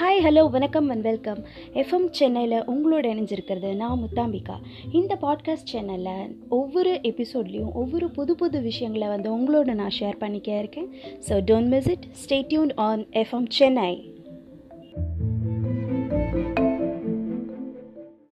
Hi hello வணக்கம் and welcome FM சென்னையில் உங்களோட இணைஞ்சிருக்கிறது நான் முத்தாம்பிகா. இந்த பாட்காஸ்ட் சேனலில் ஒவ்வொரு எபிசோட்லேயும் ஒவ்வொரு புது புது விஷயங்களை வந்து உங்களோட நான் ஷேர் பண்ணிக்க இருக்கேன். So don't miss it stay tune on FM Chennai